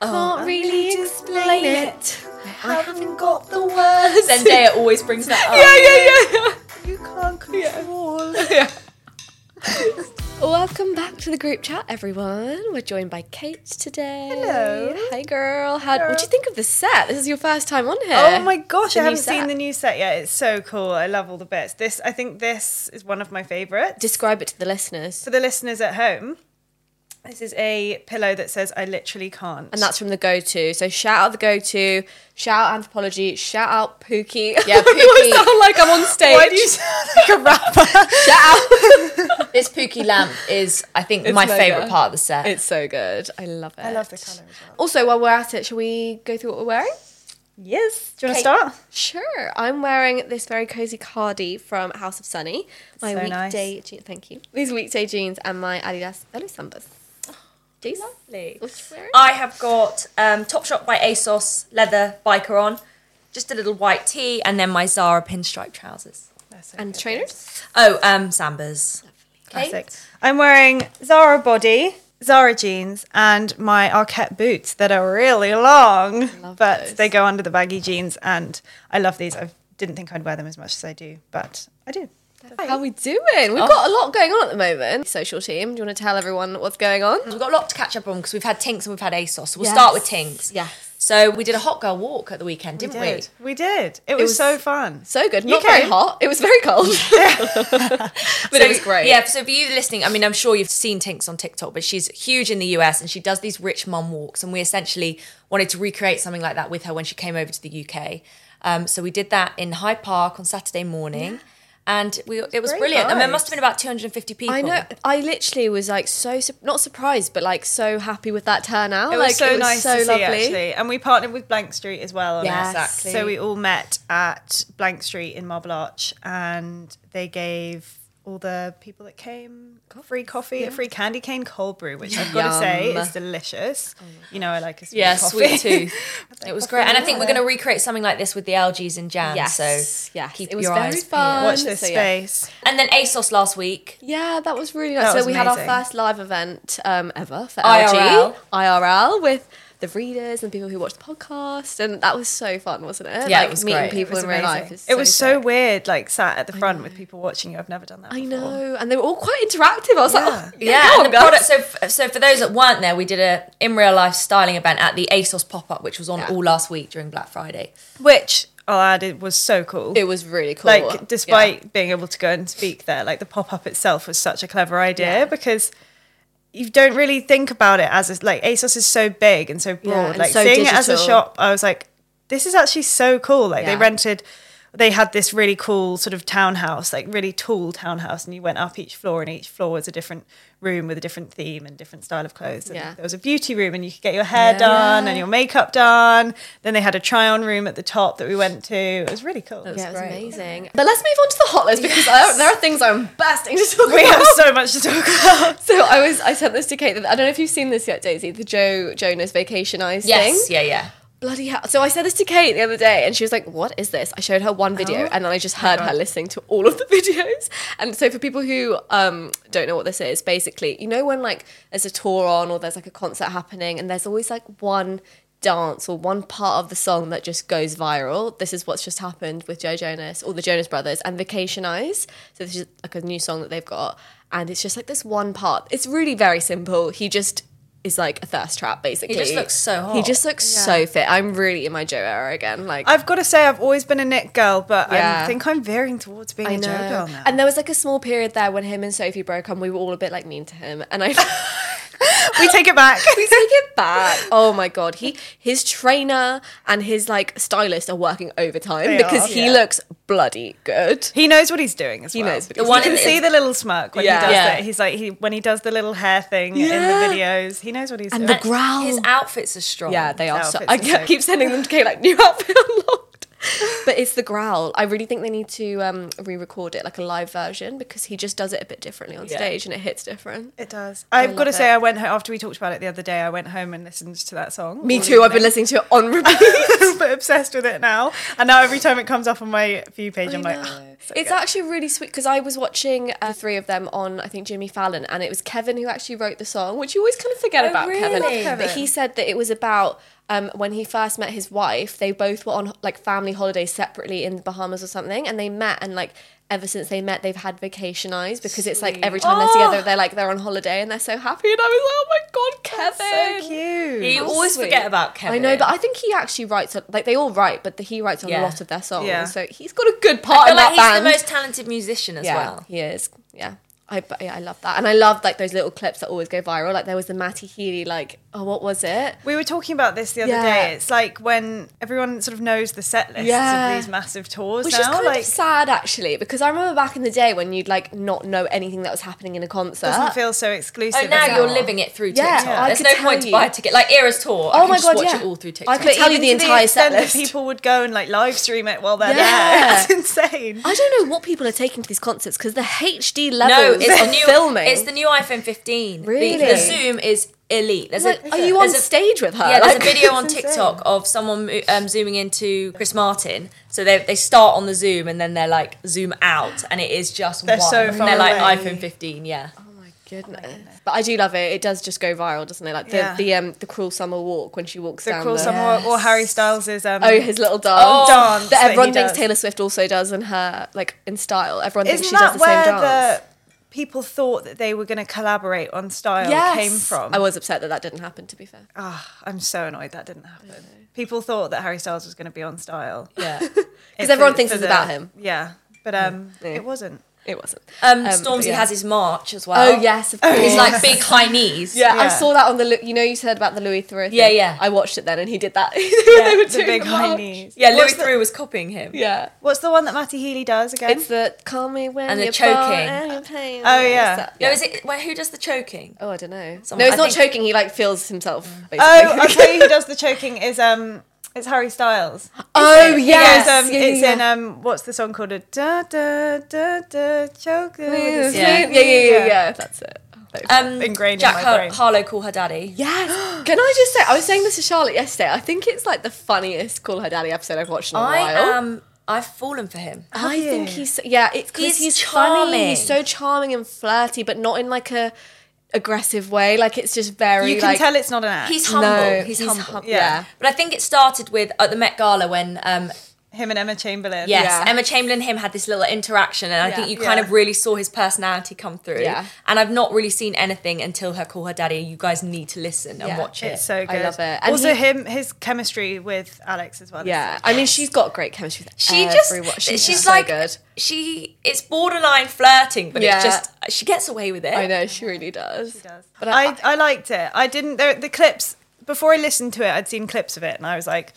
Oh, can't really explain it. I haven't got the words. Zendaya always brings that up. yeah, yeah, yeah. You can't control. Welcome back to the group chat, everyone. We're joined by Kate today. Hello. Hi, girl. How, what do you think of the set? This is your first time on here. Oh my gosh, The I haven't seen the new set yet. It's so cool. I love all the bits. This, I think, this is one of my favorites. Describe it to the listeners. For the listeners at home, this is a pillow that says "I literally can't," And that's from the go to. So shout out the go to, shout out Anthropologie, shout out Pookie. Yeah, I sound like I'm on stage. Why do you sound like a rapper? shout out. This Pookie lamp is, I think, It's my mega. favourite part of the set. It's so good. I love it. I love the colour as well. Also, while we're at it, shall we go through what we're wearing? Yes. Do you want to start? Sure. I'm wearing this very cozy cardi from House of Sunny. My So nice. weekday je- thank you. These weekday jeans and my Adidas Sambas. Jeez. Lovely. What you wearing? I have got um, Topshop by ASOS leather biker on, just a little white tee, and then my Zara pinstripe trousers. That's so And good. trainers? Oh, um, Sambas. Kate? Classic. I'm wearing Zara body, Zara jeans, and my Arket boots that are really long, Love but those. they go under the baggy jeans, and I love these. I didn't think I'd wear them as much as I do, but I do. How are we doing? We've got a lot going on at the moment. Social team, do you want to tell everyone what's going on? We've got a lot to catch up on because we've had Tinx and we've had ASOS. So we'll Yes. start with Tinx. Yeah. So we did a hot girl walk at the weekend, didn't did. We did. It was, was- so fun. So good. You Not very came. hot. It was very cold. but it was great. Yeah, so for you listening, I mean, I'm sure you've seen Tinx on TikTok, but she's huge in the US and she does these rich mum walks. And we essentially wanted to recreate something like that with her when she came over to the UK. Um, so we did that in Hyde Park on Saturday morning. And we, it was Great brilliant. And there vibes. must have been about 250 people. I know. I literally was like so su- not surprised, but like so happy with that turnout. It like was so nice so to see, lovely. actually. And we partnered with Blank Street as well. Yes. Exactly. So we all met at Blank Street in Marble Arch, and they gave all the people that came free coffee, a free candy cane cold brew, which I've got to say is delicious. You know, I like a sweet yeah, coffee. sweet tooth. it was great. And I think we're going to recreate something like this with the LGs and Jan. Yes, So yes. keep It was your very eyes fun. peeled. Watch this So, yeah. space. And then ASOS last week. Yeah, that was really nice. That so was we had our first live event um, ever for IRL. LG IRL with the readers and people who watch the podcast, and that was so fun, wasn't it? Yeah, it was meeting great. people It was in real amazing. life. Is it was so sick. weird, like sat at the front with people watching you. I've never done that. I before. know, and they were all quite interactive. I was like, Yeah. oh, Yeah, go on, guys. product. So, f- so for those that weren't there, we did a in real life styling event at the ASOS pop up, which was on Yeah. all last week during Black Friday. Which I'll add, it was so cool. It was really cool. like despite Yeah. being able to go and speak there like the pop-up itself was such a clever idea Yeah. because you don't really think about it as a, like ASOS is so big and so broad. and like so seeing it as a shop I was like this is actually so cool. Like they rented they had this really cool sort of townhouse like really tall townhouse and you went up each floor and each floor was a different room with a different theme and different style of clothes and Yeah. there was a beauty room and you could get your hair done and your makeup done then they had a try on room at the top that we went to it was really cool yeah, it was great. amazing. But let's move on to the hot list because I, there are things I'm bursting to talk we about. We have so much to talk about So I was I sent this to Kate. I don't know if you've seen this yet, Daisy. The Joe Jonas Vacation Eyes Yes, thing. yeah, yeah. Bloody hell! So I said this to Kate the other day, and she was like, "What is this?" I showed her one video, Oh. and then I just heard her listening to all of the videos. And so for people who um, don't know what this is, basically, you know when like there's a tour on or there's like a concert happening, and there's always like one dance or one part of the song that just goes viral. This is what's just happened with Joe Jonas or the Jonas Brothers and Vacation Eyes. So this is like a new song that they've got, and it's just like this one part. It's really very simple. He just is like a thirst trap, basically. He just looks so hot. He just looks so fit. I'm really in my Joe era again. Like I've got to say, I've always been a Nick girl, but Yeah. I think I'm veering towards being I a Joe girl now. And there was like a small period there when him and Sophie broke up. and We were all a bit like mean to him, and I. we take it back. we take it back. Oh my god, he his trainer and his like stylist are working overtime They because are, he yeah. looks bloody good. He knows what he's doing as He well. knows what the one doing. you can see the little smirk when Yeah. he does Yeah. it. He's like he when he does the little hair thing in the videos. He knows what he's And doing. the growl. His outfits are strong. Yeah, they are. So, outfits I are so keep sending them to Kate like new outfit unlocked. But it's the growl. I really think they need to um, re-record it like a live version because he just does it a bit differently on Yeah. stage and it hits different. It does. I've got to say, it. I went ho- after we talked about it the other day. I went home and listened to that song. Me too. I've been listening to it on repeat. I'm obsessed with it now. And now every time it comes up on my view page, I'm like, "Oh, so it's good." actually really sweet because I was watching uh, three of them on I think Jimmy Fallon and it was Kevin who actually wrote the song, which you always kind of forget Oh, about Kevin. really? But Kevin. he said that it was about um, when he first met his wife. They both were on like family holidays separately in the Bahamas or something, and they met and like. Ever since they met, they've had vacation eyes because it's like every time they're Oh. together, they're like they're on holiday and they're so happy. And I was, like, oh my god, Kevin! so cute. You How always sweet. forget about Kevin. I know, but I think he actually writes a- like they all write, but the, he writes a Yeah. lot of their songs. Yeah. So he's got a good part I feel in like that he's band. the most talented musician as yeah, well. he is. Yeah. I, yeah, I love that, and I love like those little clips that always go viral. Like there was the Matty Healy, like oh, what was it? We were talking about this the other Yeah. day. It's like when everyone sort of knows the set lists Yeah. of these massive tours Which now. is kind like, of sad actually, because I remember back in the day when you'd like not know anything that was happening in a concert. It doesn't feel so exclusive. Oh, now as you're now. living it through Yeah, TikTok. I There's could no tell point to you. buy a ticket. Like Era's tour, oh I Oh can my just God, watch yeah. it all through TikTok. I could tell you the entire extent set that list. people would go and like live stream it while they're Yeah. there. It's insane. I don't know what people are taking to these concerts because the HD no, levels it's the new filming. It's the new iPhone 15. Really? The, Zoom is elite. There's Like, a, are you on a- stage with her? Yeah, there's Like- a video on TikTok insane. of someone um, zooming into Chris Martin. So they they start on the Zoom and then they're like zoom out, and it is just They're one. so and far they're like away. iPhone 15. Yeah. Oh my goodness. But I do love it. It does just go viral, doesn't it? Like the Yeah. the um the cruel summer walk when she walks The down Cruel the Cruel Summer Walk or Harry Styles is um, Oh, his little dance. Oh, dance that that everyone he thinks does. Taylor Swift also does in her like in style. Everyone Isn't thinks she does that the same dance. the people thought that they were going to collaborate on style Yes. came from? I was upset that that didn't happen. To be fair, Ah, I'm so annoyed that didn't happen. People thought that Harry Styles was going to be on style Yeah. because everyone thinks it's about him. Yeah, but um, Yeah. it wasn't. It wasn't. Um, but Stormzy yeah. has his march as well. Oh yes, of course. He's like big high knees. Yeah, I saw that on the. Lu- You know, you said about the Louis Theroux. Thing. Yeah, yeah. I watched it then, and he did that. Yeah, they were The big the high march. Yeah, knees. Louis What's the, Theroux was copying him. Yeah, what's the one that Matty Healy does again? it's the call me when And the you're choking. and pain. Oh, What's yeah. that? No, is it? Well, who does the choking? Oh, I don't know. Someone- no, it's I not think- choking. He like feels himself. Basically. oh, I'll tell you who does the choking is um, it's Harry Styles. Oh, He yes. goes, um, Yeah, it's yeah, in um, what's the song called? A da da da da choke. yeah, yeah, yeah, yeah, yeah. That's it. Um, Ingrained in Jack my Har- brain. Harlow call her daddy. Yes. Can I just say, I was saying this to Charlotte yesterday. I think it's like the funniest Call Her Daddy episode I've watched in a I while. am. I've fallen for him. I you? think he's so- yeah. It's because He's he's, funny. charming. He's so charming and flirty, but not in like a aggressive way. Like it's just very. You can like, tell it's not an act. He's humble. No, he's, he's humble. hum- Yeah. yeah. But I think it started with at the Met Gala when um, Him and Emma Chamberlain. yes, Yeah. Emma Chamberlain him had this little interaction, and I think you kind Yeah. of really saw his personality come through. Yeah. And I've not really seen anything until her call her daddy. You guys need to listen and watch it. It's so good. I love it. And also, he- him his chemistry with Alex as well. Yeah, so I mean, she's got great chemistry. With she everyone. just she's, she's so like good. she it's borderline flirting, but Yeah. it's just she gets away with it. I know she really does. She does. But I, I- I, liked it. I didn't. The, the clips before I listened to it, I'd seen clips of it, and I was like,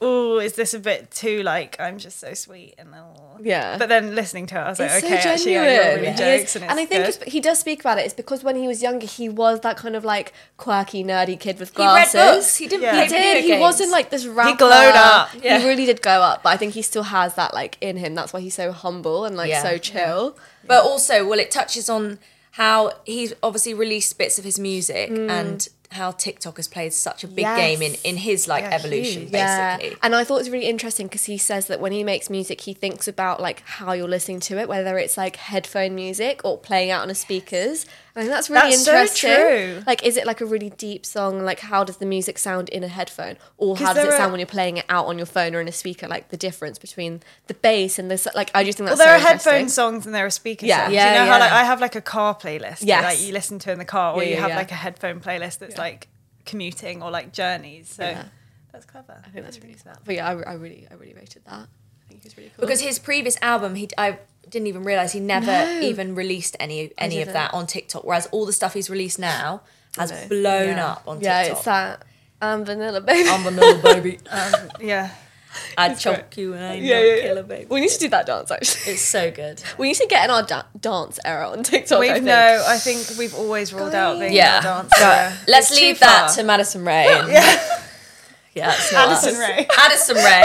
"Oh, is this a bit too like I'm just so sweet?" And oh. Yeah. But then listening to it, I was like, It's "Okay, so actually, genuine. yeah, you're really He is- jokes." And, and I think good. it's, he does speak about it. It's because when he was younger, he was that kind of like quirky, nerdy kid with glasses. He read glasses. books. He didn't Yeah. He did. He games. wasn't like this rapper. He glowed up. Yeah. He really did glow up. But I think he still has that like in him. That's why he's so humble and like Yeah. so chill. But also, well, it touches on how he's obviously released bits of his music Mm. and how TikTok has played such a big Yes. game in, in his like Yeah, evolution, huge. basically. And I thought it was really interesting because he says that when he makes music, he thinks about like how you're listening to it, whether it's like headphone music or playing out on a speakers. And I think that's really That's so interesting. true. Like, is it like a really deep song? Like, how does the music sound in a headphone, or how does it there are- sound when you're playing it out on your phone or in a speaker? Like the difference between the bass and the like. I just think that's Well, there are so interesting. headphone songs and there are speaker Yeah. songs. Yeah, you know yeah. how like I have like a car playlist that like you listen to in the car, or Yeah, you have yeah. like a headphone playlist that's like commuting or like journeys. So Yeah. that's clever. I think that's really smart. But yeah, I, I really, I really rated that. I think it was really cool. Because his previous album, he I didn't even realize he never No. even released any any of that on TikTok. Whereas all the stuff he's released now has blown Yeah. up on Yeah, TikTok. Yeah, it's that. Um, vanilla baby. I'm vanilla baby. Yeah. I choke you and I yeah, yeah, killer baby. We need to do that dance actually. It's so good. We need to get in our da- dance era on TikTok. We've think. no, I think we've always ruled out being Yeah. a dancer. Let's It's leave that far. to Madison Ray. yeah. yeah, it's Addison. Rae. Addison Rae.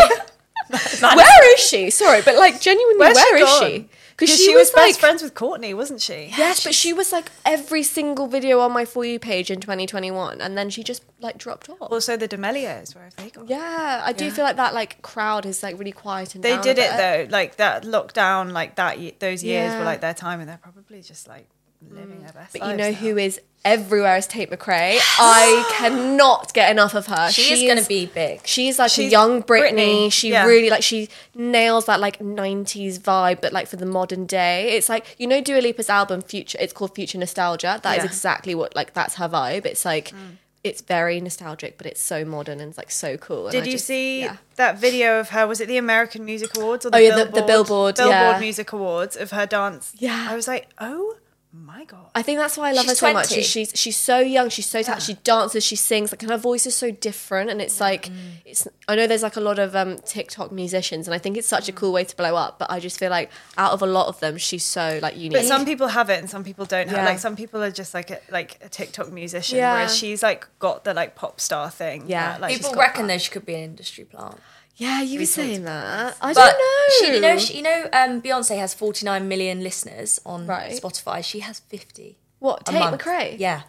Where is she? Sorry, but like genuinely, Where's where she is gone? she? Because she, was, was, like best friends with Kourtney, wasn't she? Yes, but she was like every single video on my for you page in 2021, and then she just like dropped off. Also the D'Amelios, where have they gone? yeah, I do feel like that like crowd is like really quietened They down a did it though, like that lockdown, like that. ye- Those years Yeah. were like their time, and they're probably just like living mm. their best. But you lives know now. who is everywhere is Tate McRae. I cannot get enough of her. She, is going to be big. She's like a She's young Britney. Britney, She yeah. really like she nails that like '90s vibe, but like for the modern day. It's like you know Dua Lipa's album Future. It's called Future Nostalgia. That is Yeah. exactly what like that's her vibe. It's like mm. it's very nostalgic, but it's so modern and it's like so cool. and Did I you just- see yeah. that video of her? Was it the American Music Awards or the Oh, yeah, the- Billboard, the Billboard, Billboard yeah. Music Awards of her dance? Yeah. I was like, oh my god. I think that's why I love She's her so much. 20. is She's she's so young. She's so talented. She dances. She sings. Like and her voice is so different, and it's like it's. I know there's like a lot of um, TikTok musicians, and I think it's such a cool way to blow up. But I just feel like out of a lot of them, she's so like unique. But some people have it and some people don't have. Yeah. Like some people are just like a, like a TikTok musician, Yeah. whereas she's like got the like pop star thing. Yeah. that, like, People reckon that. she could be an industry plant. Yeah, you were saying that. I But don't know. she, you know, she, you know, um, Beyonce has 49 million listeners on Right. Spotify. She has 50. what a Tate month. McRae? Yeah.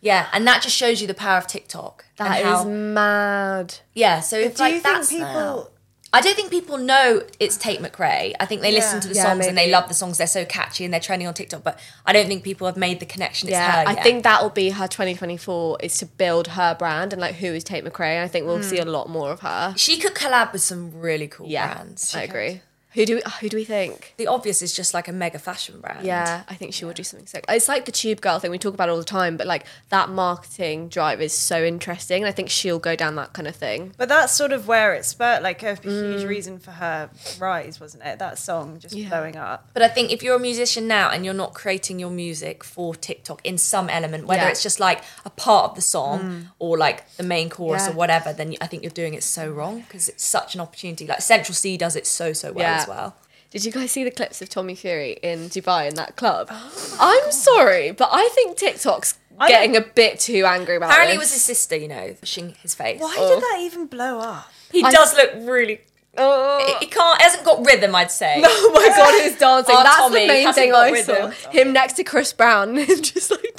yeah, and that just shows you the power of TikTok. that and is how- mad. yeah. So if Do like you think that's people? I don't think people know it's Tate McRae. I think they listen to the Yeah, songs and they love the songs. They're so catchy and they're trending on TikTok. But I don't think people have made the connection. It's Yeah, her. I yet. think that will be her 2024 is to build her brand and like who is Tate McRae. I think we'll see hmm. a lot more of her. she could collab with some really cool Yeah, brands. I agree. Who do we, oh, who do we think? The obvious is just like a mega fashion brand. Yeah, I think she will do something sick. It's like the tube girl thing we talk about all the time, but like that marketing drive is so interesting, and I think she'll go down that kind of thing. But that's sort of where it spurred, like a huge mm. reason for her rise, wasn't it? That song just Yeah. blowing up. But I think if you're a musician now and you're not creating your music for TikTok in some element, whether Yeah. it's just like a part of the song mm. or like the main chorus Yeah. or whatever, then I think you're doing it so wrong because it's such an opportunity. Like Central Cee does it so so well Yeah. As well. Did you guys see the clips of Tommy Fury in Dubai in that club? I'm sorry, but I think TikTok's I getting a bit too angry about Apparently, it this. was his sister, you know, pushing his face. Why Oh. did that even blow up? He I- does look really. Oh. He can't. Hasn't got rhythm, I'd say. Oh my god, his dancing. Our That's Tommy the main thing I rhythm. saw. Him next to Chris Brown. Is just like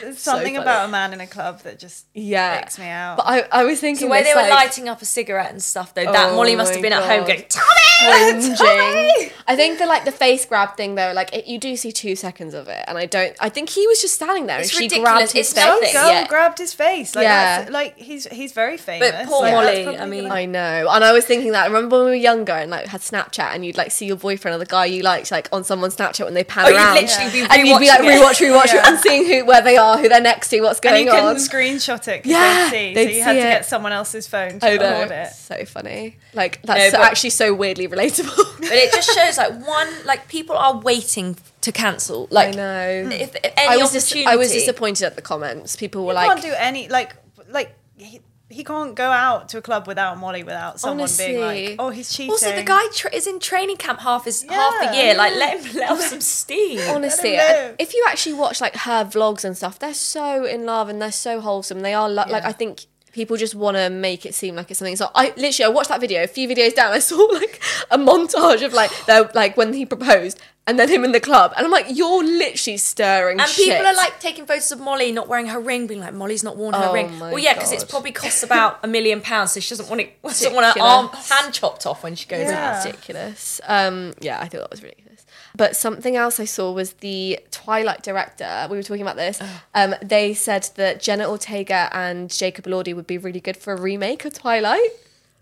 There's something funny. about a man in a club that just yeah. freaks me out. But I, I was thinking The way this, they were like, lighting up a cigarette and stuff, though, that Oh Molly must have been at home going, Tommy! cringing. I think the like the face grab thing though, like it, you do see two seconds of it, and I don't. I think he was just standing there, It's and she grabbed his It's face. nothing. girl yeah. grabbed his face. Like, Yeah. like he's he's very famous. But poor Like, that's Molly, I mean- gonna- I know, and I was thinking that. Remember when we were younger and like had Snapchat, and you'd like see your boyfriend or the guy you liked like on someone's Snapchat when they pan Oh, you'd around, literally be and you'd be like rewatch, rewatch, Yeah. and seeing who where they are, who they're next to, what's and going you couldn't on. screenshot it because Yeah, they'd see. so you had see to it. get someone else's phone to I know, record it. so funny. Like that's No, but- actually so weirdly relatable. But it just shows like one, like people are waiting to cancel. Like I know. If, if any I was dis- I was disappointed at the comments. People were You like, can't do any like like he, he can't go out to a club without Molly without someone being like, oh, he's cheating. Also, the guy tra- is in training camp half his half the year. Like, let him let off some steam. Honestly, Let 'em if you actually watch like her vlogs and stuff, they're so in love and they're so wholesome. They are lo- like I think people just want to make it seem like it's something. So I literally I watched that video. A few videos down, I saw like a montage of like the like when he proposed and then him in the club, and I'm like, you're literally stirring. And shit. people are like taking photos of Molly not wearing her ring, being like, Molly's not worn her Oh ring. Well, yeah, because it's probably costs about a million pounds, so she doesn't want it. Doesn't want her arm hand chopped off when she goes Yeah. out. ridiculous. Um, yeah, I thought that was ridiculous. But something else I saw was the Twilight director. We were talking about this. Um, they said that Jenna Ortega and Jacob Elordi would be really good for a remake of Twilight.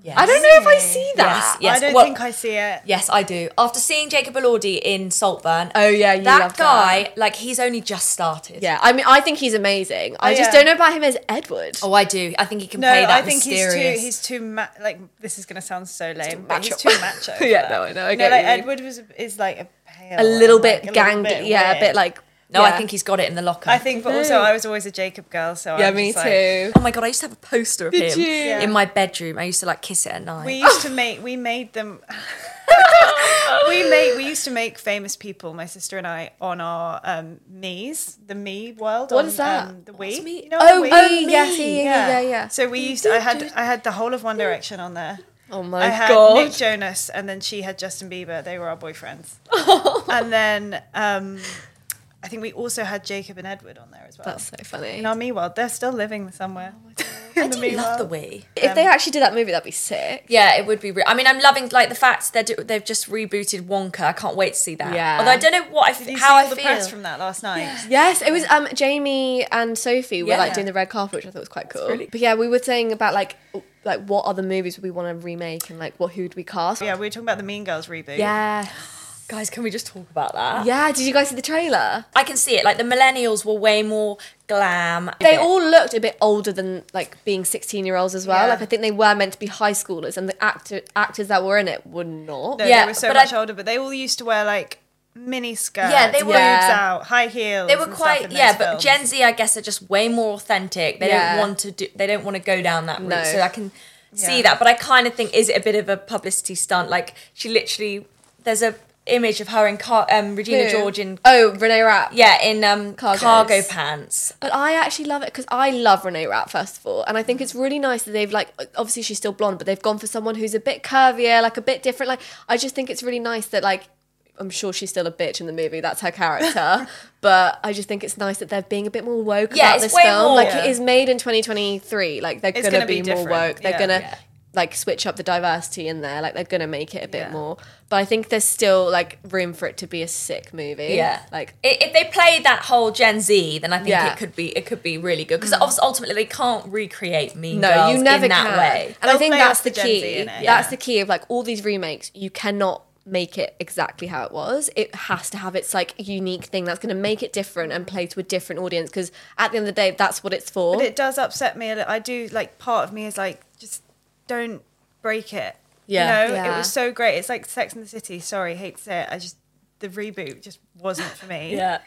Yes. I don't know if I see that. Yes, I don't well- think I see it. Yes, I do. After seeing Jacob Elordi in Saltburn, Oh yeah, you that love guy, like, he's only just started. Yeah, I mean, I think he's amazing. I Oh, just yeah. don't know about him as Edward. Oh, I do. I think he can No, play that I think mysterious. he's too he's too ma- like this is gonna sound so lame, but he's too macho. Yeah, no, I know, I You get like you. Edward was is like a pale, a little bit like, a little gangly. bit yeah, a bit like No, I think he's got it in the locker. I think, but also I was always a Jacob girl, so Yeah, I'm me just like- too. Oh my god, I used to have a poster of him you? in my bedroom. I used to like kiss it at night. We used to make we made them. we made we used to make famous people, my sister and I, on our um, Miis, the Mii world. What on, is that? Um, the Wii. Me? You know Oh, the Wii? oh, yes, yeah, yeah, yeah, yeah, yeah. So we used. I had I had the whole of One Direction on there. Oh my I had god. Nick Jonas, and then she had Justin Bieber. They were our boyfriends. and then um, I think we also had Jacob and Edward on there as well. That's so funny. in our Mii world. They're still living somewhere. I in the do Me love the world. Wii. if they actually did that movie, that'd be sick. Yeah, it would be. Re- I mean, I'm loving like the fact that they're do- they've just rebooted Wonka. I can't wait to see that. Yeah. Although I don't know what I f- Did you how see I the feel. press from that last night? Yes, it was um Jamie and Sophie were Yeah. like doing the red carpet, which I thought was quite cool. really- But yeah, we were saying about like like what other movies would we want to remake and like what who would we cast? Yeah, we were talking about the Mean Girls reboot. Yeah. Guys, can we just talk about that? Yeah, did you guys see the trailer? I can see it. Like the millennials were way more glam. They all looked a bit older than like being 16 year olds as well. Yeah. Like I think they were meant to be high schoolers and the actor actors that were in it were not. No, Yeah, they were so but much I- older, but they all used to wear like mini skirts. Yeah, they were- boobs Yeah. out, high heels. They were quite yeah, those but films. Gen Z, I guess, are just way more authentic. They Yeah. don't want to do. They don't want to go down that route. No. So I can see that, but I kind of think is it a bit of a publicity stunt? Like she literally, there's a image of her in Car- um, Regina Who? George in Oh, Renee Rapp. yeah in um Cargos. cargo pants. But I actually love it because I love Renee Rapp first of all, and I think it's really nice that they've like obviously she's still blonde, but they've gone for someone who's a bit curvier, like a bit different. Like I just think it's really nice that like I'm sure she's still a bitch in the movie. That's her character, but I just think it's nice that they're being a bit more woke Yeah, about it's this way film. more- like Yeah. it is made in 2023. Like they're It's gonna, gonna be, be more woke. They're Yeah. gonna. Yeah. Like switch up the diversity in there, like they're gonna make it a bit Yeah. more. But I think there's still like room for it to be a sick movie. Yeah, like if they play that whole Gen Z, then I think Yeah. it could be it could be really good because mm. ultimately they can't recreate Mean No, Girls you never in that can. way. And I They'll think that's the the key. That's yeah. the key of like all these remakes. You cannot make it exactly how it was. It has to have its like unique thing that's going to make it different and play to a different audience. Because at the end of the day, that's what it's for. But it does upset me. a little. I do like part of me is like, just don't break it. Yeah. you know, Yeah. it was so great. It's like Sex and the City. Sorry, hate to say it. I just the reboot just wasn't for me. Yeah.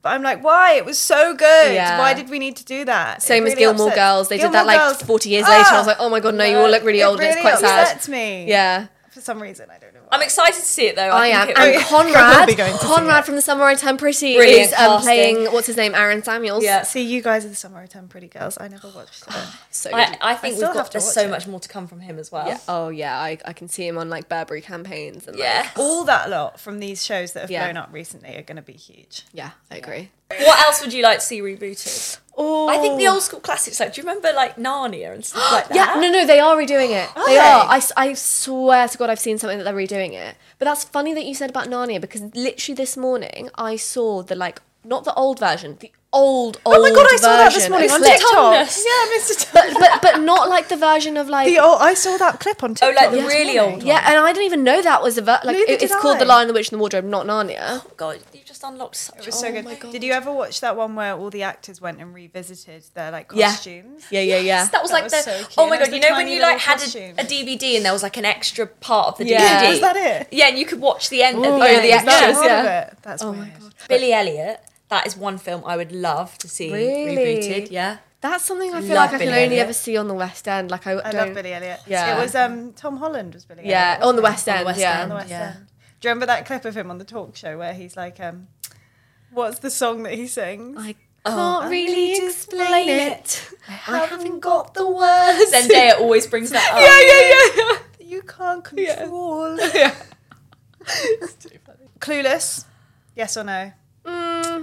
But I'm like, why? It was so good. Yeah. Why did we need to do that? Same It as really Gilmore upsets- Girls. They did that like Girls- 40 years later. I was Ah! like, oh my god, no, you all look really It old. and really it's quite sad. upsets me. Yeah. For some reason, I don't know. I'm excited to see it though. I, think am. it And will- Conrad, be going to see Conrad from the Summer I Turn Pretty Brilliant is um, playing what's his name, Aaron Samuels. Yeah. See, you guys are the Summer I Turn Pretty Girls. I never watched it. so. I, I think still we've have got there's so it. much more to come from him as well. yeah. Oh yeah, I, I can see him on like Burberry campaigns and Yeah. like, All that lot from these shows that have Yeah. blown up recently are going to be huge. yeah, I agree. What else would you like to see rebooted? Oh, I think the oh. old school classics, like do you remember like Narnia and stuff like that? Yeah, no, no, they are redoing it. they they? are. I, I swear to God, I've seen something that they're redoing it. But that's funny that you said about Narnia because literally this morning I saw the like not the old version, the old old. Oh my god, I saw that this version morning of on Click. TikTok. Thomas. Yeah, Mr. But, but but not like the version of like. The old, I saw that clip on TikTok. Oh, like the this really morning. old yeah, and I didn't even know that was a ver- like Neither it- it's did called The Lion, the Witch, and the Wardrobe, not Narnia. Oh god, you just unlocked such. It was so Oh good. my God. Did you ever watch that one where all the actors went and revisited their like Yeah. costumes? Yeah, yeah, yeah. That was That like was the so cute. oh my god, you know when you like had a, a DVD and there was like an extra part of the Yeah. DVD. Was that it? Yeah, and you could watch the end. at Oh, the end. the extras, yeah. That's Oh weird. my God. Billy Elliot. That is one film I would love to see Really? rebooted. Yeah. That's something I feel Love like I Billy can only Elliot. ever see on the West End. Like I, I don't, love Billy Elliot. Yeah. It was um Tom Holland was Billy Yeah, Elliot. on the wasn't West On the End. West yeah. he? On the West Yeah. End. Do you remember that clip of him on the talk show where he's like um what's the song that he sings? I Oh, can't I really explain explain it. I haven't got the words. Zendaya always brings that up. yeah, yeah, yeah. you can't control. Yeah. Clueless. Yes or no?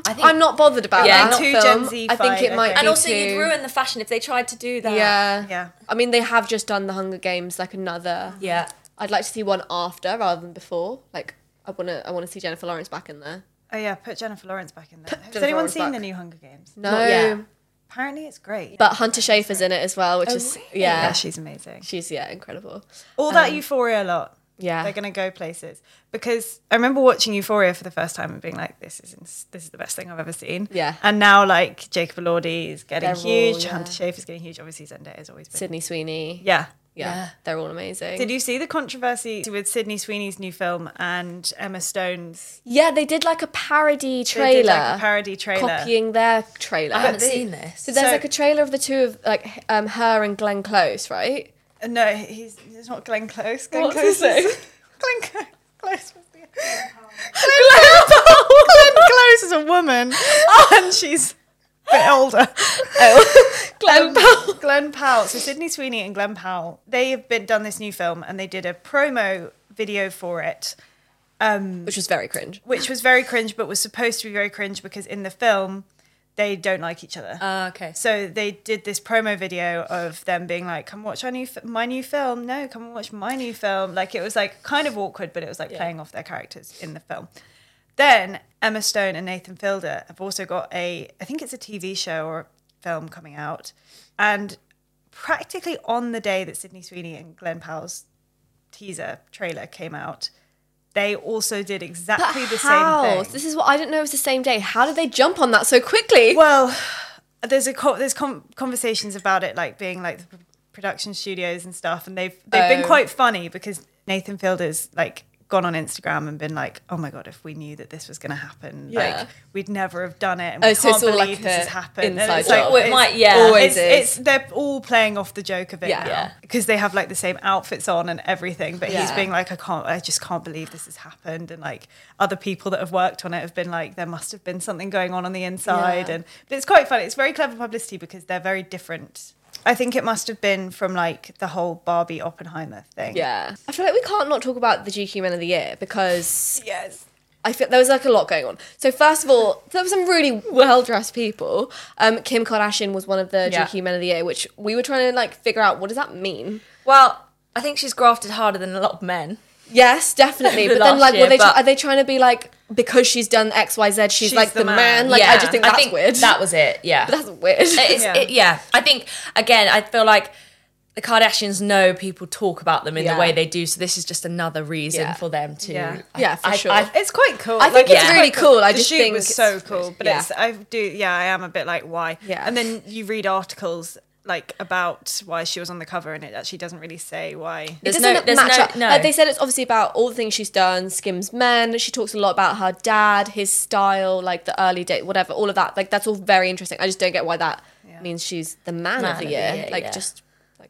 I think- I'm not bothered about Yeah, that too film. Gen Z I think it I might think. be And also, too... you'd ruin the fashion if they tried to do that. Yeah. Yeah. I mean, they have just done the Hunger Games, like another. Yeah. I'd like to see one after rather than before. Like, I want to. I want to see Jennifer Lawrence back in there. Oh yeah, put Jennifer Lawrence back in there. Has Jennifer anyone Lawrence seen back. the new Hunger Games? No, Not yet. Apparently it's great. but Hunter Schafer's in it as well, which oh, is really? yeah, yeah, she's amazing. she's yeah incredible. All that um, Euphoria lot. Yeah, They're gonna go places because I remember watching Euphoria for the first time and being like, "This is ins- this is the best thing I've ever seen." Yeah. And now like Jacob Elordi is getting They're all, huge. yeah. Hunter is getting huge. Obviously Zendaya has always been. Sydney Sweeney. Yeah. yeah, Yeah. they're all amazing. Did you see the controversy with Sydney Sweeney's new film and Emma Stone's? yeah, they did like a parody They trailer, did like a parody trailer. copying their trailer. I haven't they- seen this. So there's So- like a trailer of the two of like um her and Glenn Close, right? Uh, No, he's it's not Glenn Close. Glenn What's Close his name? is Glenn Close. Close must be Glenn, Glenn Close is a woman, and she's a bit older. Glenn Powell. Glenn Powell. So Sydney Sweeney and Glenn Powell, they have been done this new film, and they did a promo video for it, Which was very cringe. which was very cringe, but was supposed to be very cringe because in the film they don't like each other. Uh, okay. So they did this promo video of them being like, "Come watch our new f- my new film." No, come and watch my new film. Like it was like kind of awkward, but it was like playing off their characters in the film. Then Emma Stone and Nathan Fielder have also got a, I think it's a TV show or a film coming out, and practically on the day that Sydney Sweeney and Glenn Powell's teaser trailer came out, they also did exactly the How? same thing. This is what I didn't know it was the same day. How did they jump on that so quickly? Well, there's a co- there's com- conversations about it like being like the production studios and stuff, and they've they've been Oh. quite funny because Nathan Fielder's like gone on Instagram and been like, "Oh my god, if we knew that this was going to happen, Yeah. like we'd never have done it." And Oh, we so can't it's all believe like this has happened. Inside it's like, job. Well, it might- yeah. Always it's, is. it's they're all playing off the joke of it Yeah. Yeah. because they have like the same outfits on and everything. But he's being like, I can't, I just can't believe this has happened. And like other people that have worked on it have been like, there must have been something going on on the inside. Yeah. And but it's quite funny. It's very clever publicity because they're very different. I think it must have been from like the whole Barbie Oppenheimer thing. yeah. I feel like we can't not talk about the GQ Men of the Year because Yes. I feel there was like a lot going on. So first of all, there were some really well dressed people. Um, Kim Kardashian was one of the Yeah. GQ Men of the Year, which we were trying to like figure out what does that mean. Well, I think she's grafted harder than a lot of men. Yes, definitely. but then, Last like, were they but- are they trying to be like because she's done X, Y, Z, she's, She's like the the, man? man. Like, I just think that's weird. That was it. Yeah. that's weird. It's, Yeah. It, yeah, I think again, I feel like the Kardashians know people talk about them in Yeah. the way they do, so this is just another reason Yeah. for them to. Yeah. Yeah, for I, sure. I, It's quite cool. I think it's quite really cool. I the just shoot think was it's- so cool, but yeah. it's I do yeah I am a bit like why Yeah. and then you read articles like about why she was on the cover and it actually doesn't really say why. It doesn't no- match no- up. no. Like, they said it's obviously about all the things she's done, Skims Men. She talks a lot about her dad, his style, like the early date, whatever, all of that. Like that's all very interesting. I just don't get why that Yeah. means she's the man, Man of the of the year. year, like yeah. just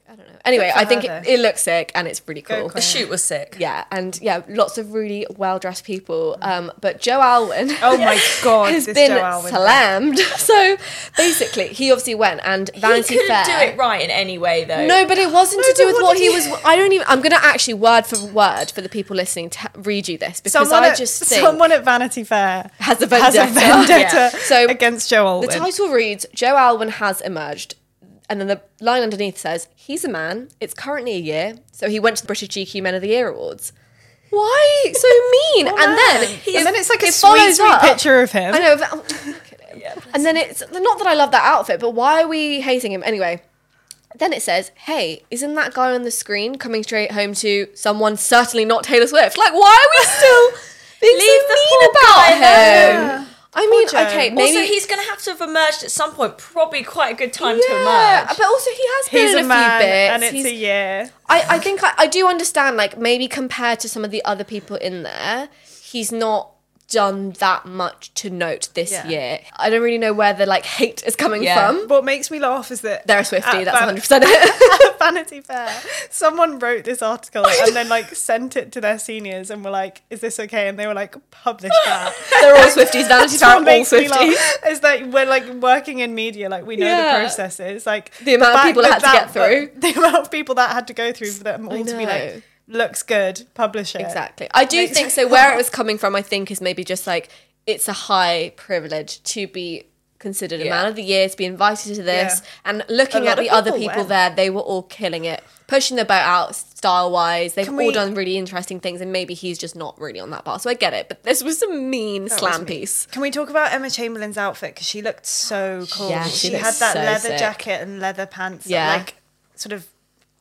like I don't know. Anyway, I think it, it looks sick and it's really cool. the shoot was sick. Yeah, and yeah, lots of really well dressed people. Um, but Joe Alwyn. Oh my god, has been Joe slammed. So basically, he obviously went and He Vanity couldn't Fair. do it right in any way though. No, but it wasn't No, to do with what what he he- was. I don't even. I'm gonna actually word for word for the people listening to read you this because Someone I at, just think someone at Vanity Fair has a has vendetta. a vendetta Yeah. So against Joe Alwyn. the title reads: Joe Alwyn has emerged, and then the line underneath says, "He's a man. It's currently a year, so he went to the British GQ Men of the Year awards." Why so mean? and then, and then it's like a it sweet, sweet up- picture of him. I know. but- oh, at him. and then it's not that I love that outfit, but why are we hating him anyway? Then it says, "Hey, isn't that guy on the screen coming straight home to someone certainly not Taylor Swift? Like, why are we still being Leave so the mean about him? I mean, okay, Also, maybe Also, he's going to have to have emerged at some point. Probably quite a good time to yeah, emerge. but also he has been He's in a a, man, few bits. and it's He's- a year. I, I think I, I do understand, like, maybe compared to some of the other people in there, he's not done that much to note this Yeah. year. I don't really know where the, like, hate is coming Yeah. from. What makes me laugh is that They're a Swiftie, at that's Van- 100% it. Vanity Fair, someone wrote this article and then like sent it to their seniors and were like, "Is this okay?" And they were like, "Publish that." They're all Swifties, Vanity Fair, all Swifties. Is that we're like working in media, like we know Yeah. the processes, like The amount of people that had to get through. The amount of people that had to go through for them all to be like, looks good, publish it. Exactly. I do Makes think so. Where it was coming from, I think, is maybe just like it's a high privilege to be considered a Yeah. man of the year, to be invited to this. Yeah. And looking at the of other people people went. there, they were all killing it, pushing the boat out style wise. They've Can all we- done really interesting things, and maybe he's just not really on that bar. So I get it. But this was a mean That slam was me. piece. Can we talk about Emma Chamberlain's outfit because she looked so cool. Yeah, she she had that so leather sick. jacket and leather pants. Yeah. Yeah, like sort of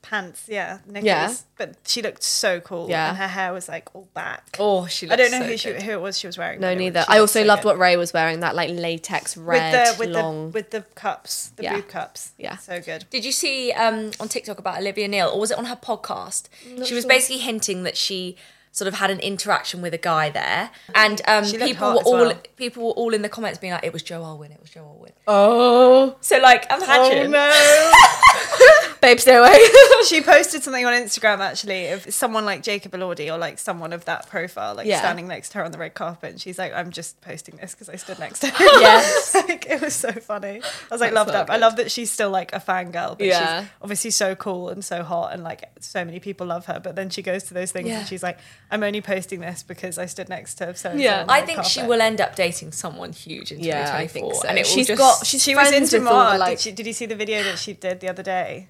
pants. Yeah, knickers. Yeah. But she looked so cool. Yeah. and her hair was like all back. Oh, she. I don't know looks who so she good. who it was she was wearing. No, but it was- neither. I also so loved good. what Ray was wearing. That like latex with red, the with long. the with the cups, the Yeah. boob cups. Yeah. so good. Did you see um, on TikTok about Olivia Neal, or was it on her podcast? She was basically hinting that she sort of had an interaction with a guy there, and um, people were all well. people were all in the comments being like, "It was Joe Alwyn, it was Joe Alwyn." oh, So like, imagine. no. babe, stay away. she posted something on Instagram actually of someone like Jacob Elordi or like someone of that profile like Yeah. standing next to her on the red carpet and she's like I'm just posting this because I stood next to her Yes. like it was so funny I was like That's love so that I love that she's still like a fangirl but Yeah. she's obviously so cool and so hot and like so many people love her but then she goes to those things Yeah. and she's like I'm only posting this because I stood next to her. so Yeah. I think she will end up dating someone huge in Yeah, 2024, I think so. and it will She's just, got- she's she was friends into with all like- did, she, did you see the video that she did the other day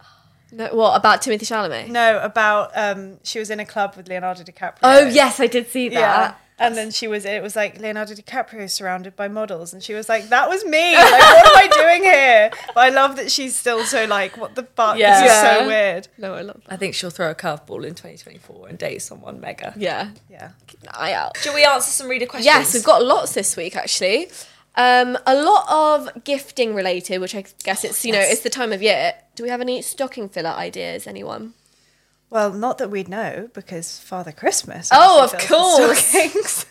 no, what about Timothée Chalamet? no about um she was in a club with Leonardo DiCaprio Oh yes, I did see that. Yeah. And then she was, it was like Leonardo DiCaprio surrounded by models. And she was like, that was me. Like, what am I doing here? But I love that she's still so like, what the fuck? Yeah. This is Yeah. so weird. No, I love that. I think she'll throw a curveball in 2024 and date someone mega. Yeah, Yeah. keep an eye out. should we answer some reader questions? Yes, we've got lots this week actually. Um, a lot of gifting related, which I guess it's you know Yes. it's the time of year. Do we have any stocking filler ideas? Anyone? Well, not that we'd know because Father Christmas. Oh, of course.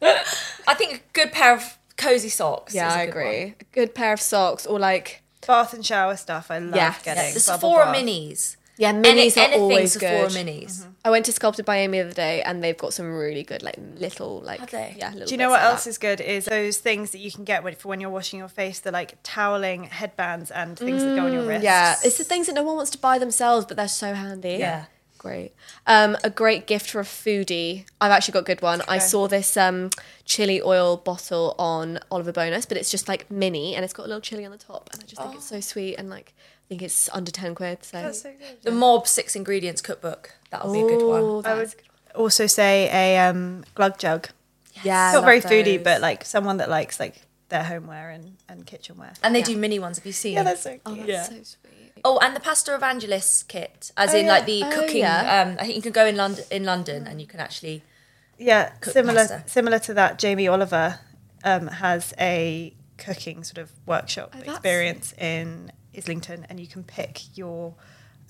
I think a good pair of cozy socks. Yeah, is a I good agree. one. A good pair of socks or like Bath and shower stuff. I love Yes. getting. The bubble Sephora bath. minis. yeah, Any, minis are anything always Sephora good. minis. I went to Sculpted by Aimee the other day, and they've got some really good like little like yeah. Little Do you know what like else that. is good? Is those things that you can get when, for when you're washing your face, the like toweling headbands and things that go on your wrists. Mm, Yeah, it's the things that no one wants to buy themselves, but they're so handy. Yeah. Great. Um, a great gift for a foodie. I've actually got a good one. I saw this um, chili oil bottle on Oliver Bonas, but it's just like mini and it's got a little chili on the top. And I just think it's so sweet and like I think it's under 10 quid. So, That's so good. The Mob Six Ingredients Cookbook. That'll be a good one. Ooh, I that's would also say a um, glug jug. Yeah, not very love foodie, those. but like someone that likes like their homeware and, and kitchenware. And they do mini ones. Have you seen? Yeah, that's so Oh, cute. that's so sweet. Oh, and the Pasta Evangelist kit, as Oh, in yeah. like the Oh, cooking. yeah. Um, I think you can go in London, in London, and you can actually. Yeah, Cook similar pasta. similar to that. Jamie Oliver um, has a cooking sort of workshop Oh, experience in Islington, and you can pick your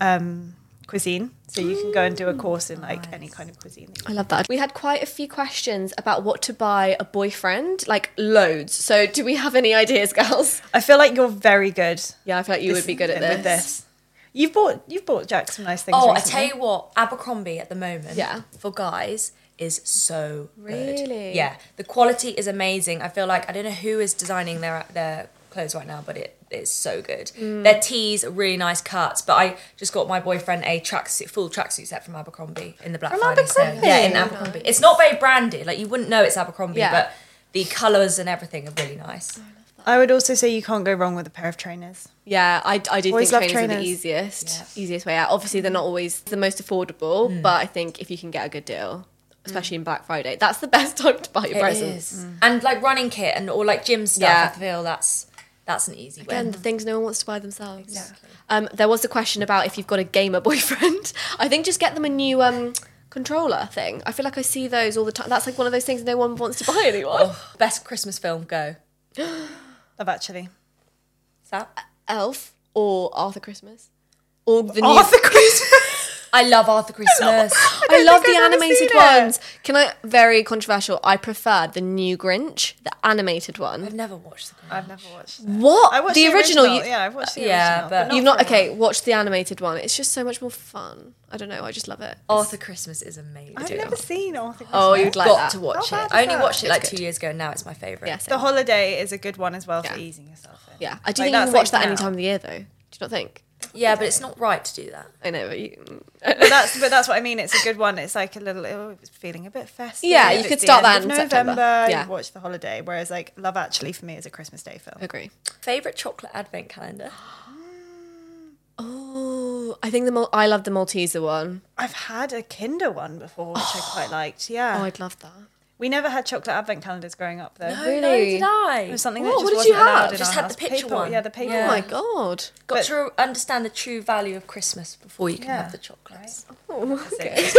um, cuisine. So you can go and do a course in like any kind of cuisine. I love that. We had quite a few questions about what to buy a boyfriend, like loads. So, do we have any ideas, girls? I feel like you're very good. Yeah, I feel like you would be good at this. with this. You've bought you've bought Jack some nice things. Oh, I tell you what, Abercrombie at the moment, Yeah. for guys is so good. Really? Yeah, the quality is amazing. I feel like I don't know who is designing their their clothes right now, but it is so good. Mm. Their tees are really nice cuts. But I just got my boyfriend a tracksuit, full tracksuit set from Abercrombie in the Black From Friday sale. Abercrombie? Yeah, in Abercrombie. It's not very branded. Like you wouldn't know it's Abercrombie, Yeah. but the colours and everything are really nice. I would also say you can't go wrong with a pair of trainers. Yeah, I, I do Always think love trainers, are the trainers. easiest, easiest way out. Obviously, they're not always the most affordable, Hmm. but I think if you can get a good deal, especially in Black Friday, that's the best time to buy your It presents. is. And like running kit and or like gym stuff, Yeah. I feel that's that's an easy Again, win. the things no one wants to buy themselves. Exactly. Um, there was a question about if you've got a gamer boyfriend. I think just get them a new um, controller thing. I feel like I see those all the time. That's like one of those things no one wants to buy anymore. Oh, best Christmas film, go. Love Actually. Is that? Elf or Arthur Christmas or the new. Arthur Christmas. I love Arthur Christmas. I love the I've animated ones. Can I? Very controversial. I prefer the new Grinch, the animated one. I've one. never watched the I've never watched. That. What? I watched the, original. you, yeah, I've watched the Yeah, original. but- You've not for a okay. Watch the animated one. It's just so much more fun. I don't know. I just love it. Arthur Christmas is amazing. I've never seen Arthur oh, Christmas. Oh, you'd like got that. to watch How it. bad I only that? watched it It's like good. two years ago. And now it's my favorite. Yes. The Holiday is a good one as well Yeah. for easing yourself in. Yeah, I do Like, think you that's can watch like that any now. time of the year, though. Do you not think? Yeah, but it's not right to do that. I know, but you. But that's but that's what I mean. It's a good one. It's like a little. Oh, it's feeling a bit festive. Yeah, you could start that of in September. November. Yeah. You watch the holiday. Whereas like Love Actually for me is a Christmas Day film. agree. Favorite chocolate advent calendar. Oh, I think the Mal- I love the Malteser one. I've had a Kinder one before, which I quite liked. Yeah, Oh, I'd love that. We never had chocolate advent calendars growing up, though. No, Really? no, did I? It was something Oh, that what just did wasn't you have? allowed in Just had the picture Paper- one. Yeah, the paper Yeah. Oh my god. Got But- to understand the true value of Christmas before you can Yeah. have the chocolates. Oh, okay.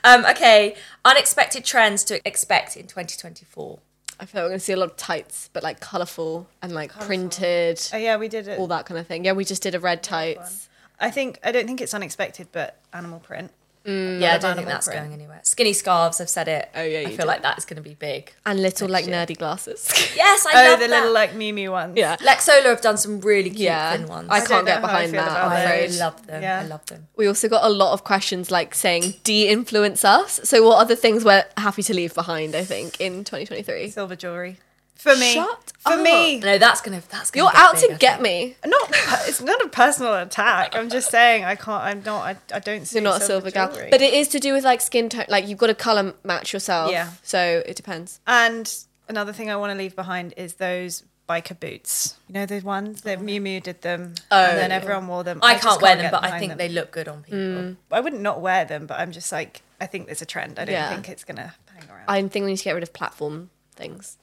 Um, okay, unexpected trends to expect in 2024. I feel like we're gonna see a lot of tights, but like colourful and like printed, Oh yeah, we did it. all that kind of thing. Yeah, we just did a red tights. I think I don't think it's unexpected, but animal print. Mm, yeah, I don't think that's print. going anywhere. Skinny scarves, I've said it. Oh, yeah, I you feel did. like that's going to be big. And little like year. nerdy glasses. Yes, I Oh, love the that. little like Miu Miu ones. yeah. Lexxola have done some really cute Yeah. thin ones. I I can't get know I behind that. I'm love them. Yeah. I love them. We also got a lot of questions like saying de-influence us. So what other things we're happy to leave behind? I think in 2023. Silver jewelry. For me. Shut For up. me. No, that's gonna. That's gonna. You're get out big, to I get think. me. Not it's not a personal attack. I'm just saying I can't I'm not I, I don't see You're not a silver gal, jewelry. but it is to do with like skin tone. Like you've got to color match yourself. Yeah. So it depends. And another thing I want to leave behind is those biker boots. You know the ones that Miu Miu did them, Oh. and then oh. everyone wore them. I just can't wear them, get but I behind think them. they look good on people. Mm. I wouldn't not wear them, but I'm just like I think there's a trend. I don't Yeah. think it's gonna hang around. I think we need to get rid of platform things,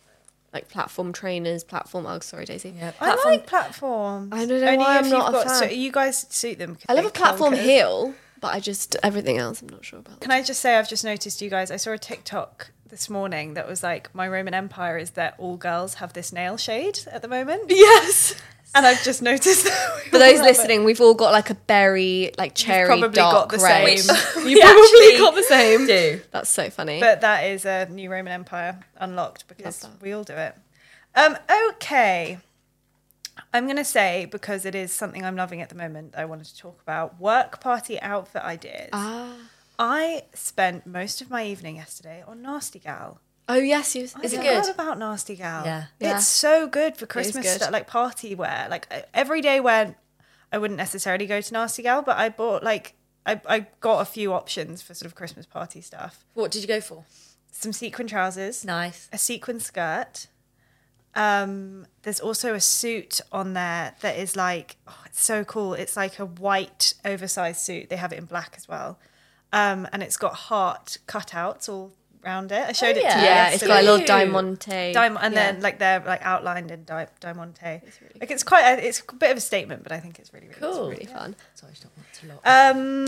like platform trainers, platform. Oh, sorry, Daisy. Yeah, I platform. like platforms. I don't know Only why I'm not a fan. So you guys suit them. I love a platform heel, but I just everything else I'm not sure about. Can I just say I've just noticed you guys? I saw a TikTok this morning that was like my Roman Empire is that all girls have this nail shade at the moment, Yes. And I've just noticed. that For those have it. listening, we've all got like a berry, like cherry, probably dark got the grey. same. You probably got the same. do. That's so funny. but that is a new Roman Empire unlocked because we all do it. Um, okay. I'm going to say, because it is something I'm loving at the moment, I wanted to talk about work party outfit ideas. ah. I spent most of my evening yesterday on Nasty Gal. Oh yes, you. Is it good? about Nasty Gal. Yeah. Yeah. It's so good for Christmas good. stuff, like party wear. Like uh, everyday wear, I wouldn't necessarily go to Nasty Gal, but I bought like I, I got a few options for sort of Christmas party stuff. What did you go for? Some sequin trousers, Nice. a sequin skirt. Um, there's also a suit on there that is like oh, it's so cool. It's like a white oversized suit. They have it in black as well, um, and it's got heart cutouts all around it. I showed it to yeah. you. Yeah, it's yesterday. got a little Cute. diamante. Diamond, and Yeah. then like they're like outlined in di- diamante. like it's quite, a, it's a bit of a statement, but I think it's really, really Cool. really fun. Sorry, I don't want to look.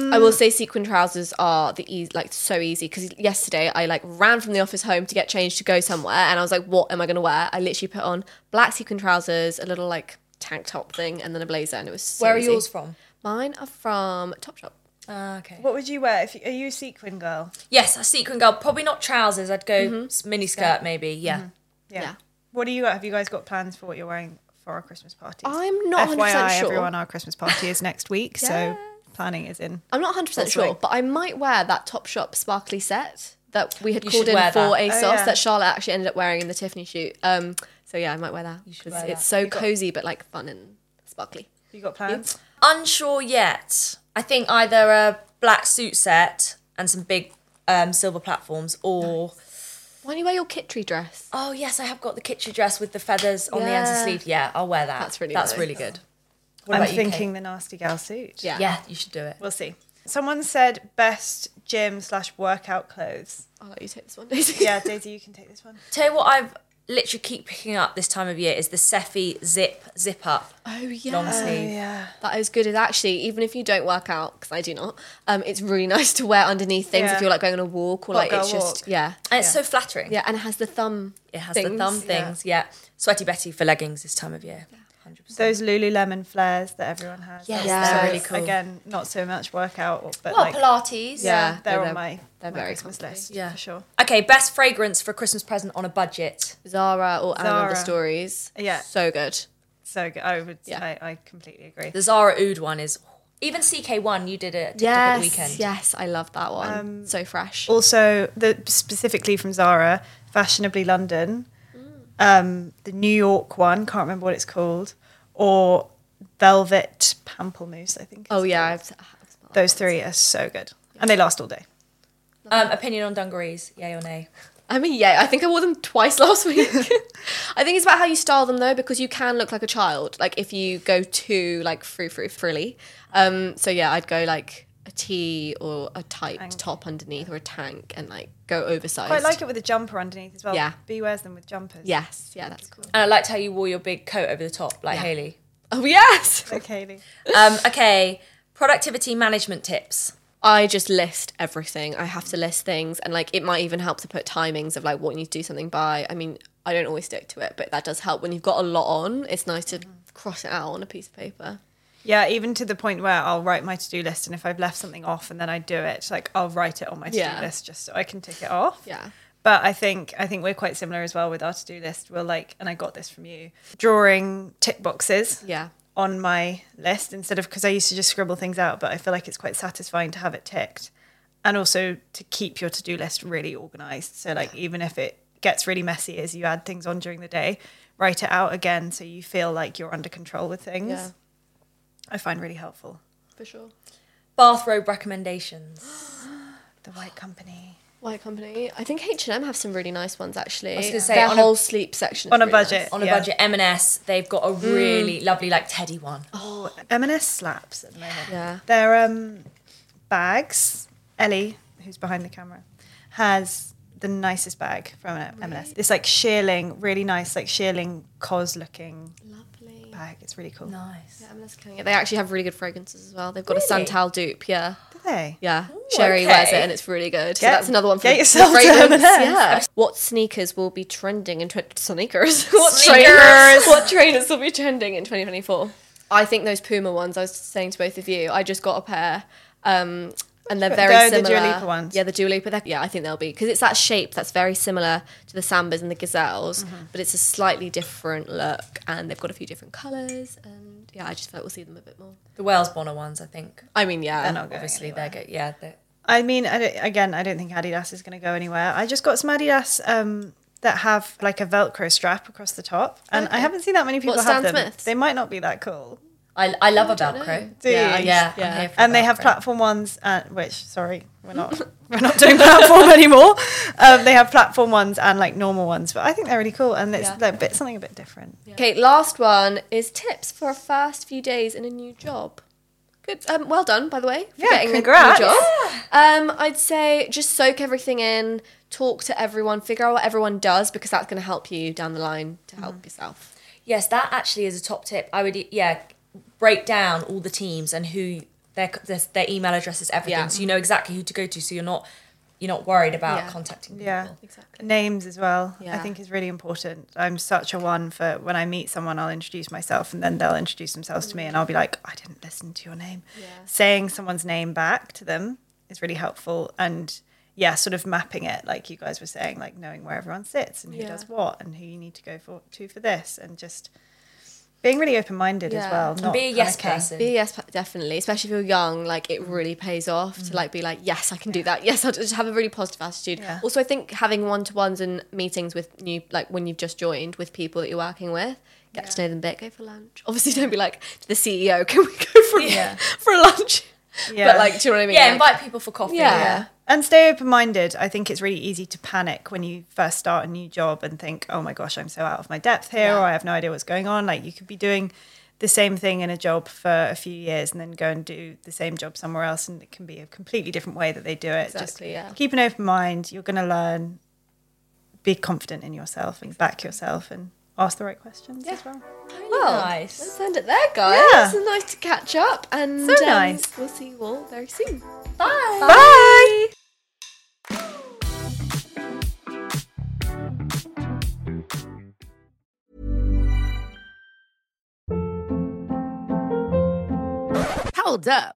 Um, I will say sequin trousers are the easy, like so easy because yesterday I like ran from the office home to get changed to go somewhere and I was like, what am I going to wear? I literally put on black sequin trousers, a little like tank top thing, and then a blazer, and it was so Where are easy. yours from? Mine are from Topshop. Ah, okay. what would you wear if you, are you a sequin girl? Yes, a sequin girl. Probably not trousers. I'd go s- mini skirt, maybe. Yeah. Yeah. Yeah. What do you got? Have you guys got plans for what you're wearing for our Christmas party? I'm not 100% FYI, sure. everyone, our Christmas party is next week, so planning is in. I'm not 100% sure, swing. but I might wear that Topshop sparkly set that we had You called in for that. ASOS Oh, yeah. that Charlotte actually ended up wearing in the Tiffany shoot. Um, so yeah, I might wear that You should because wear it's that. so You got- cozy but like fun and sparkly. You got plans? Unsure yet. I think either a black suit set and some big um, silver platforms, or Why don't you wear your Kitri dress? oh yes, I have got the kitchen dress with the feathers on the ends of Yeah. sleeve. Yeah, I'll wear that. That's really that's nice. really good. What I'm about you, thinking the nasty gal suit. Yeah. Yeah, you should do it. We'll see. Someone said best gym slash workout clothes. I'll let you take this one, Daisy. Yeah, Daisy, you can take this one. Tell you what, I've literally keep picking up this time of year is the Seffi zip zip up Oh yeah. long sleeve. yeah. That is good. It's actually even if you don't work out, because I do not, um, it's really nice to wear underneath things Yeah. if you're like going on a walk or Hot like it's just walk. yeah, And it's Yeah. so flattering. yeah, and it has the thumb. It has the thumb things. Yeah. Sweaty Betty for leggings this time of year. 100%. Those Lululemon flares that everyone has. Yes, they're really cool. Again, not so much workout, but well, like Pilates. yeah, Yeah, they're, they're- on my, they're my very Christmas comfy. list. Yeah. for sure. Okay, best fragrance for a Christmas present on a budget. Zara or & Other Stories. Yeah. so good. So good. I would. Yeah. I, I completely agree. The Zara Oud one is even CK1. You did it at Yes, the weekend. yes, I love that one. Um, so fresh. Also, the specifically from Zara, fashionably London. Um, the New York one. Can't remember what it's called, or Velvet Pamplemousse. I think. oh yeah. I've, I've those three are so good, and they last all day. Um, opinion on dungarees? Yay or nay? I mean, yeah, I think I wore them twice last week. I think it's about how you style them though, because you can look like a child, like if you go too like frou frou frilly. Um, so yeah, I'd go like a tee or a tight top underneath or a tank and like go oversized. Quite like it with a jumper underneath as well. Yeah. B wears them with jumpers. Yes, yeah, that's cool. And I liked how you wore your big coat over the top, like Haley. Oh yes. Like Hayley. Um, okay, productivity management tips. I just list everything. I have to list things, and like it might even help to put timings of like what you need to do something by. I mean, I don't always stick to it, but that does help when you've got a lot on. It's nice to cross it out on a piece of paper. Yeah, even to the point where I'll write my to do list, and if I've left something off and then I do it, like I'll write it on my to do Yeah. list just so I can tick it off. Yeah. But I think I think we're quite similar as well with our to do list. We're like, and I got this from you, drawing tick boxes. Yeah. on my list instead of because I used to just scribble things out, but I feel like it's quite satisfying to have it ticked and also to keep your to do list really organized. So, like, even if it gets really messy as you add things on during the day, write it out again so you feel like you're under control with things. Yeah. I find really helpful. For sure. Bathrobe recommendations. The White Company. White Company. I think H and M have some really nice ones actually. I was gonna say, their on a- whole sleep section is On a really budget. nice. On a Yeah. budget, M&S, they've got a really lovely, like, teddy one. Oh, M&S slaps at the moment. Yeah. Their um, bags, Ellie, who's behind the camera, has the nicest bag from M&S. It's like shearling, really nice, like shearling cos looking Lovely. Bag. It's really cool. Nice. Yeah, I'm just killing it. They actually have really good fragrances as well. They've got Really? a Santal dupe. Yeah. Do they? Yeah, Sherry okay. wears it and it's really good. so that's another one for get yourself to fragrance. M&S. Yeah. What sneakers will be trending in tw- sneakers? what Sneakers. trainers? What trainers will be trending in 2024? I think those Puma ones. I was saying to both of you. I just got a pair. Um, and they're very one? The- the similar. Dua Lipa ones? Yeah, the Dua Lipa. Yeah, I think they'll be because it's that shape that's very similar to the Sambas and the Gazelles, Mm-hmm. but it's a slightly different look, and they've got a few different colours. And yeah, I just feel like we'll see them a bit more. The Wales Bonner ones, I think. I mean, yeah, They're not going Obviously, anywhere. they're good. Yeah, they're, I mean, I don't, again, I don't think Adidas is going to go anywhere. I just got some Adidas um, that have like a Velcro strap across the top, and I haven't seen that many people What, have Stan them. Smiths? They might not be that cool. I, I love a don't Velcro. Do Yeah, you? Yeah, Yeah. I'm here for and they have Velcro. platform ones, uh, which sorry, we're not we're not doing platform anymore. Um, they have platform ones and like normal ones, but I think they're really cool, and it's Yeah. like a bit something a bit different. Okay, last one is tips for a first few days in a new job. Good. Um, well done, by the way. For Yeah, getting congrats. a new job. Um, I'd say just soak everything in, talk to everyone, figure out what everyone does because that's going to help you down the line to help Mm-hmm. yourself. Yes, that actually is a top tip. I would, yeah, break down all the teams and who their their, their email addresses, everything, Yeah. so you know exactly who to go to. So you're not you're not worried about Yeah. contacting people. Yeah, Exactly. names as well. I think is really important. I'm such a one for when I meet someone, I'll introduce myself, and then they'll introduce themselves to me, and I'll be like, I didn't listen to your name. Saying someone's name back to them is really helpful, and yeah, sort of mapping it, like you guys were saying, like knowing where everyone sits and who Yeah. does what, and who you need to go for to for this, and just being really open minded as well. Not be a yes panicking. person. Be a yes, definitely. Especially if you're young, like it really pays off to mm. like be like, yes, I can do that. Yes, I'll just have a really positive attitude. Yeah. Also, I think having one to ones and meetings with new, like when you've just joined with people that you're working with, get to know them a bit. Go for lunch. Obviously, don't be like to the CEO. Can we go for Yeah. for a lunch? Yeah. But like, do you know what I mean? Yeah, Like, invite people for coffee. Yeah. And stay open minded. I think it's really easy to panic when you first start a new job and think, oh my gosh, I'm so out of my depth here, Yeah. or I have no idea what's going on. Like you could be doing the same thing in a job for a few years and then go and do the same job somewhere else, and it can be a completely different way that they do it. Exactly, yeah. keep an open mind. You're going to learn. Be confident in yourself and back yourself and ask the right questions as well. Well, nice. Let's end it there, guys. Yeah. It's nice to catch up, and So um, nice. We'll see you all very soon. Bye. Bye. Hold up.